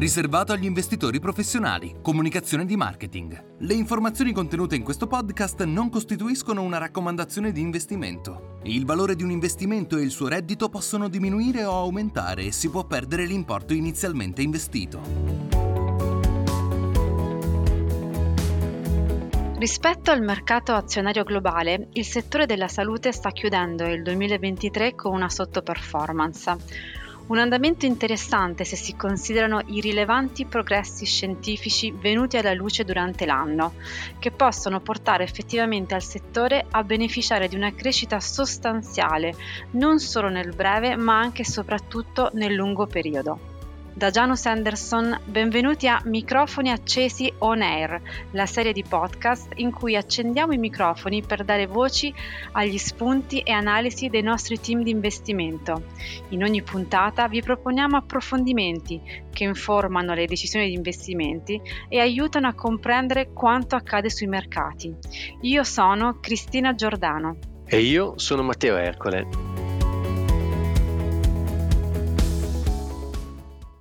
riservato agli investitori professionali, comunicazione di marketing. Le informazioni contenute in questo podcast non costituiscono una raccomandazione di investimento. Il valore di un investimento e il suo reddito possono diminuire o aumentare e si può perdere l'importo inizialmente investito. Rispetto al mercato azionario globale, il settore della salute sta chiudendo il 2023 con una sottoperformance. Un andamento interessante se si considerano i rilevanti progressi scientifici venuti alla luce durante l'anno, che possono portare effettivamente al settore a beneficiare di una crescita sostanziale non solo nel breve ma anche e soprattutto nel lungo periodo. Da Janus Anderson, benvenuti a Microfoni accesi on air, la serie di podcast in cui accendiamo i microfoni per dare voci agli spunti e analisi dei nostri team di investimento. In ogni puntata vi proponiamo approfondimenti che informano le decisioni di investimenti e aiutano a comprendere quanto accade sui mercati. Io sono Cristina Giordano. E io sono Matteo Ercole.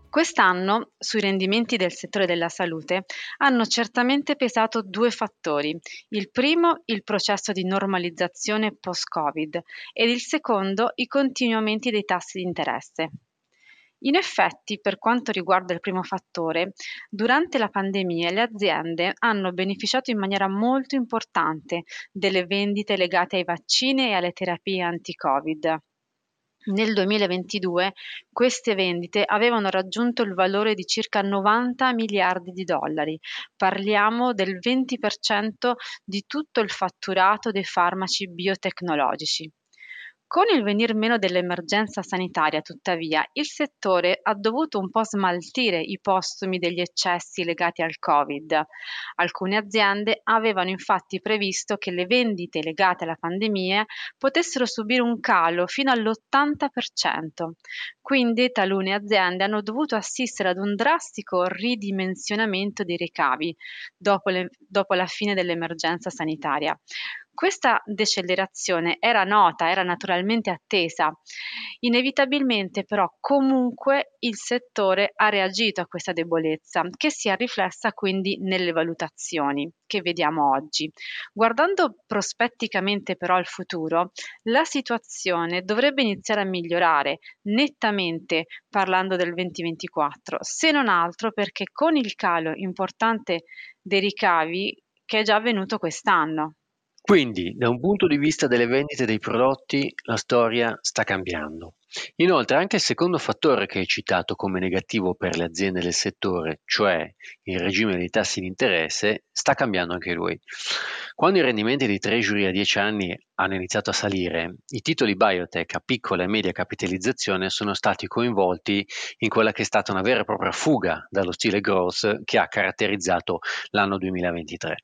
Quest'anno sui rendimenti del settore della salute hanno certamente pesato due fattori. Il primo il processo di normalizzazione post-Covid ed il secondo i continui aumenti dei tassi di interesse. In effetti, per quanto riguarda il primo fattore, durante la pandemia le aziende hanno beneficiato in maniera molto importante delle vendite legate ai vaccini e alle terapie anti-Covid. Nel 2022 queste vendite avevano raggiunto il valore di circa 90 miliardi di dollari, parliamo del 20% di tutto il fatturato dei farmaci biotecnologici. Con il venir meno dell'emergenza sanitaria, tuttavia, il settore ha dovuto un po' smaltire i postumi degli eccessi legati al Covid. Alcune aziende avevano infatti previsto che le vendite legate alla pandemia potessero subire un calo fino all'80%. Quindi talune aziende hanno dovuto assistere ad un drastico ridimensionamento dei ricavi dopo, le, dopo la fine dell'emergenza sanitaria. Questa decelerazione era nota, era naturalmente attesa. Inevitabilmente però comunque il settore ha reagito a questa debolezza che si è riflessa quindi nelle valutazioni che vediamo oggi. Guardando prospetticamente però al futuro, la situazione dovrebbe iniziare a migliorare nettamente parlando del 2024, se non altro perché con il calo importante dei ricavi che è già avvenuto quest'anno. Quindi, da un punto di vista delle vendite dei prodotti, la storia sta cambiando. Inoltre, anche il secondo fattore che hai citato come negativo per le aziende del settore, cioè il regime dei tassi di interesse, sta cambiando anche lui. Quando i rendimenti dei treasury a 10 anni hanno iniziato a salire, i titoli biotech a piccola e media capitalizzazione sono stati coinvolti in quella che è stata una vera e propria fuga dallo stile growth che ha caratterizzato l'anno 2023.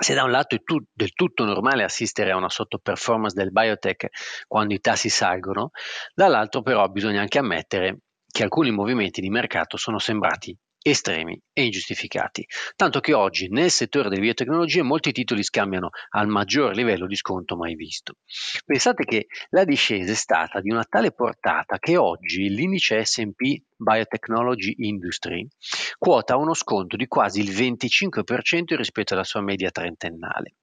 Se da un lato è tu, del tutto normale assistere a una sottoperformance del biotech quando i tassi salgono, dall'altro però bisogna anche ammettere che alcuni movimenti di mercato sono sembrati estremi e ingiustificati, tanto che oggi nel settore delle biotecnologie molti titoli scambiano al maggior livello di sconto mai visto. Pensate che la discesa è stata di una tale portata che oggi l'indice SP Biotechnology Industry quota uno sconto di quasi il 25% rispetto alla sua media trentennale.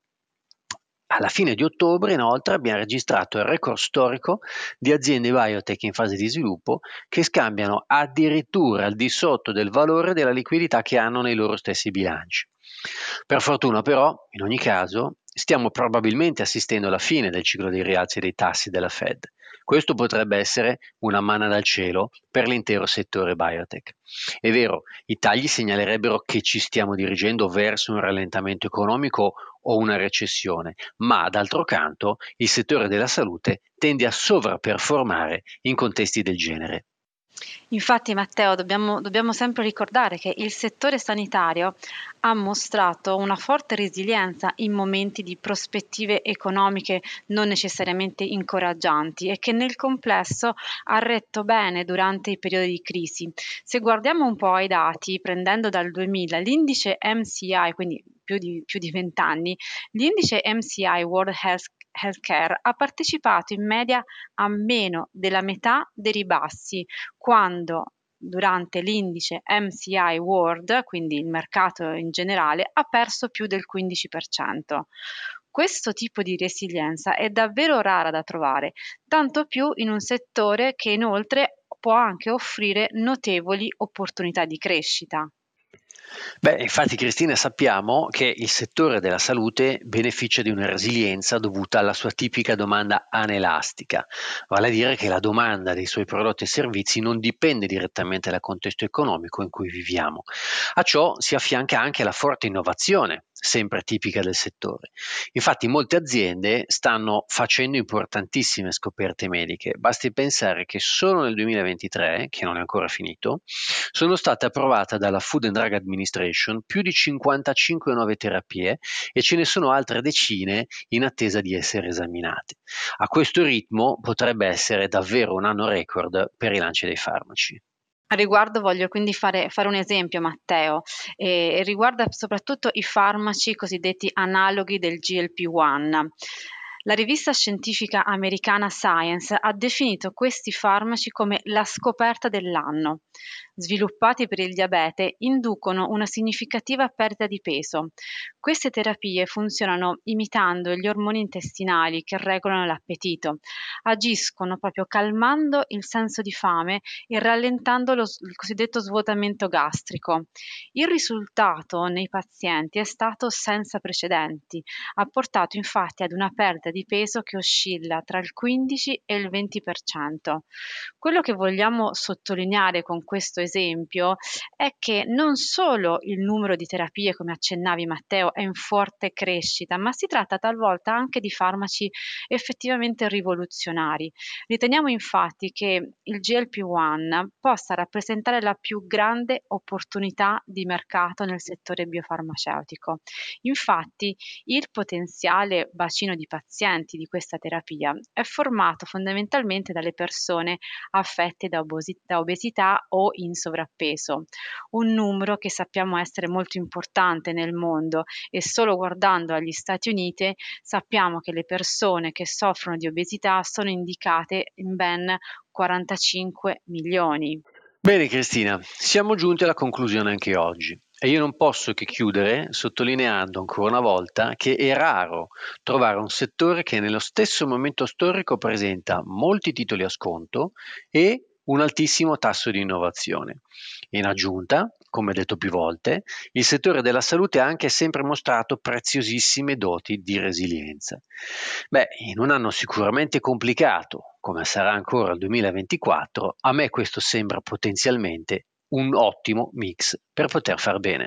Alla fine di ottobre, inoltre, abbiamo registrato il record storico di aziende biotech in fase di sviluppo che scambiano addirittura al di sotto del valore della liquidità che hanno nei loro stessi bilanci. Per fortuna però, in ogni caso, stiamo probabilmente assistendo alla fine del ciclo dei rialzi dei tassi della Fed. Questo potrebbe essere una manna dal cielo per l'intero settore biotech. È vero, i tagli segnalerebbero che ci stiamo dirigendo verso un rallentamento economico o una recessione, ma d'altro canto il settore della salute tende a sovraperformare in contesti del genere. Infatti Matteo, dobbiamo, dobbiamo sempre ricordare che il settore sanitario ha mostrato una forte resilienza in momenti di prospettive economiche non necessariamente incoraggianti e che nel complesso ha retto bene durante i periodi di crisi. Se guardiamo un po' ai dati, prendendo dal 2000 l'indice MCI, quindi più di, più di 20 anni, l'indice MCI World Health Healthcare ha partecipato in media a meno della metà dei ribassi, quando durante l'indice MCI World, quindi il mercato in generale, ha perso più del 15%. Questo tipo di resilienza è davvero rara da trovare, tanto più in un settore che inoltre può anche offrire notevoli opportunità di crescita. Beh, infatti Cristina sappiamo che il settore della salute beneficia di una resilienza dovuta alla sua tipica domanda anelastica, vale a dire che la domanda dei suoi prodotti e servizi non dipende direttamente dal contesto economico in cui viviamo. A ciò si affianca anche la forte innovazione sempre tipica del settore. Infatti molte aziende stanno facendo importantissime scoperte mediche, basti pensare che solo nel 2023, che non è ancora finito, sono state approvate dalla Food and Drug Administration più di 55 nuove terapie e ce ne sono altre decine in attesa di essere esaminate. A questo ritmo potrebbe essere davvero un anno record per i lanci dei farmaci. Riguardo voglio quindi fare, fare un esempio, Matteo, e riguarda soprattutto i farmaci cosiddetti analoghi del GLP-1. La rivista scientifica americana Science ha definito questi farmaci come la scoperta dell'anno sviluppati per il diabete inducono una significativa perdita di peso. Queste terapie funzionano imitando gli ormoni intestinali che regolano l'appetito, agiscono proprio calmando il senso di fame e rallentando lo, il cosiddetto svuotamento gastrico. Il risultato nei pazienti è stato senza precedenti, ha portato infatti ad una perdita di peso che oscilla tra il 15 e il 20%. Quello che vogliamo sottolineare con questo esempio è che non solo il numero di terapie, come accennavi Matteo, è in forte crescita, ma si tratta talvolta anche di farmaci effettivamente rivoluzionari. Riteniamo infatti che il GLP-1 possa rappresentare la più grande opportunità di mercato nel settore biofarmaceutico. Infatti, il potenziale bacino di pazienti di questa terapia è formato fondamentalmente dalle persone affette da, obesità o in sovrappeso, un numero che sappiamo essere molto importante nel mondo e solo guardando agli Stati Uniti sappiamo che le persone che soffrono di obesità sono indicate in ben 45 milioni. Bene Cristina, siamo giunti alla conclusione anche oggi. E io non posso che chiudere sottolineando ancora una volta che è raro trovare un settore che nello stesso momento storico presenta molti titoli a sconto e un altissimo tasso di innovazione. In aggiunta, come detto più volte, il settore della salute ha anche sempre mostrato preziosissime doti di resilienza. Beh, in un anno sicuramente complicato, come sarà ancora il 2024, a me questo sembra potenzialmente un ottimo mix per poter far bene.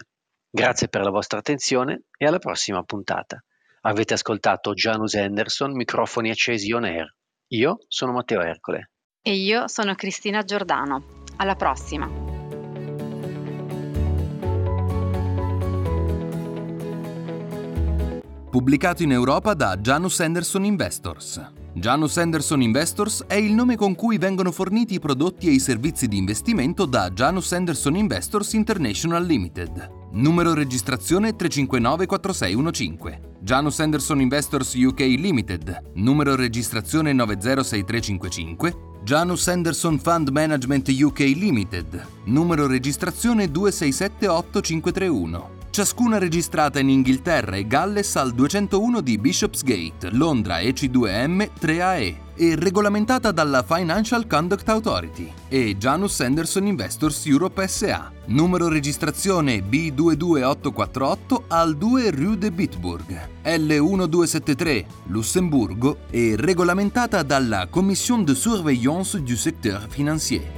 Grazie per la vostra attenzione e alla prossima puntata. Avete ascoltato Janus Henderson, microfoni accesi on air. Io sono Matteo Ercole. E io sono Cristina Giordano. Alla prossima! Pubblicato in Europa da Janus Henderson Investors. Janus Henderson Investors è il nome con cui vengono forniti i prodotti e i servizi di investimento da Janus Henderson Investors International Limited. Numero registrazione 3594615. Janus Henderson Investors UK Limited. Numero registrazione 906355. Janus Henderson Fund Management UK Limited, numero registrazione 2678531. Ciascuna registrata in Inghilterra e Galles al 201 di Bishopsgate, Londra EC2M 3AE e regolamentata dalla Financial Conduct Authority e Janus Henderson Investors Europe SA, numero registrazione B22848 al 2 Rue de Bitburg, L1273, Lussemburgo e regolamentata dalla Commission de Surveillance du Secteur Financier.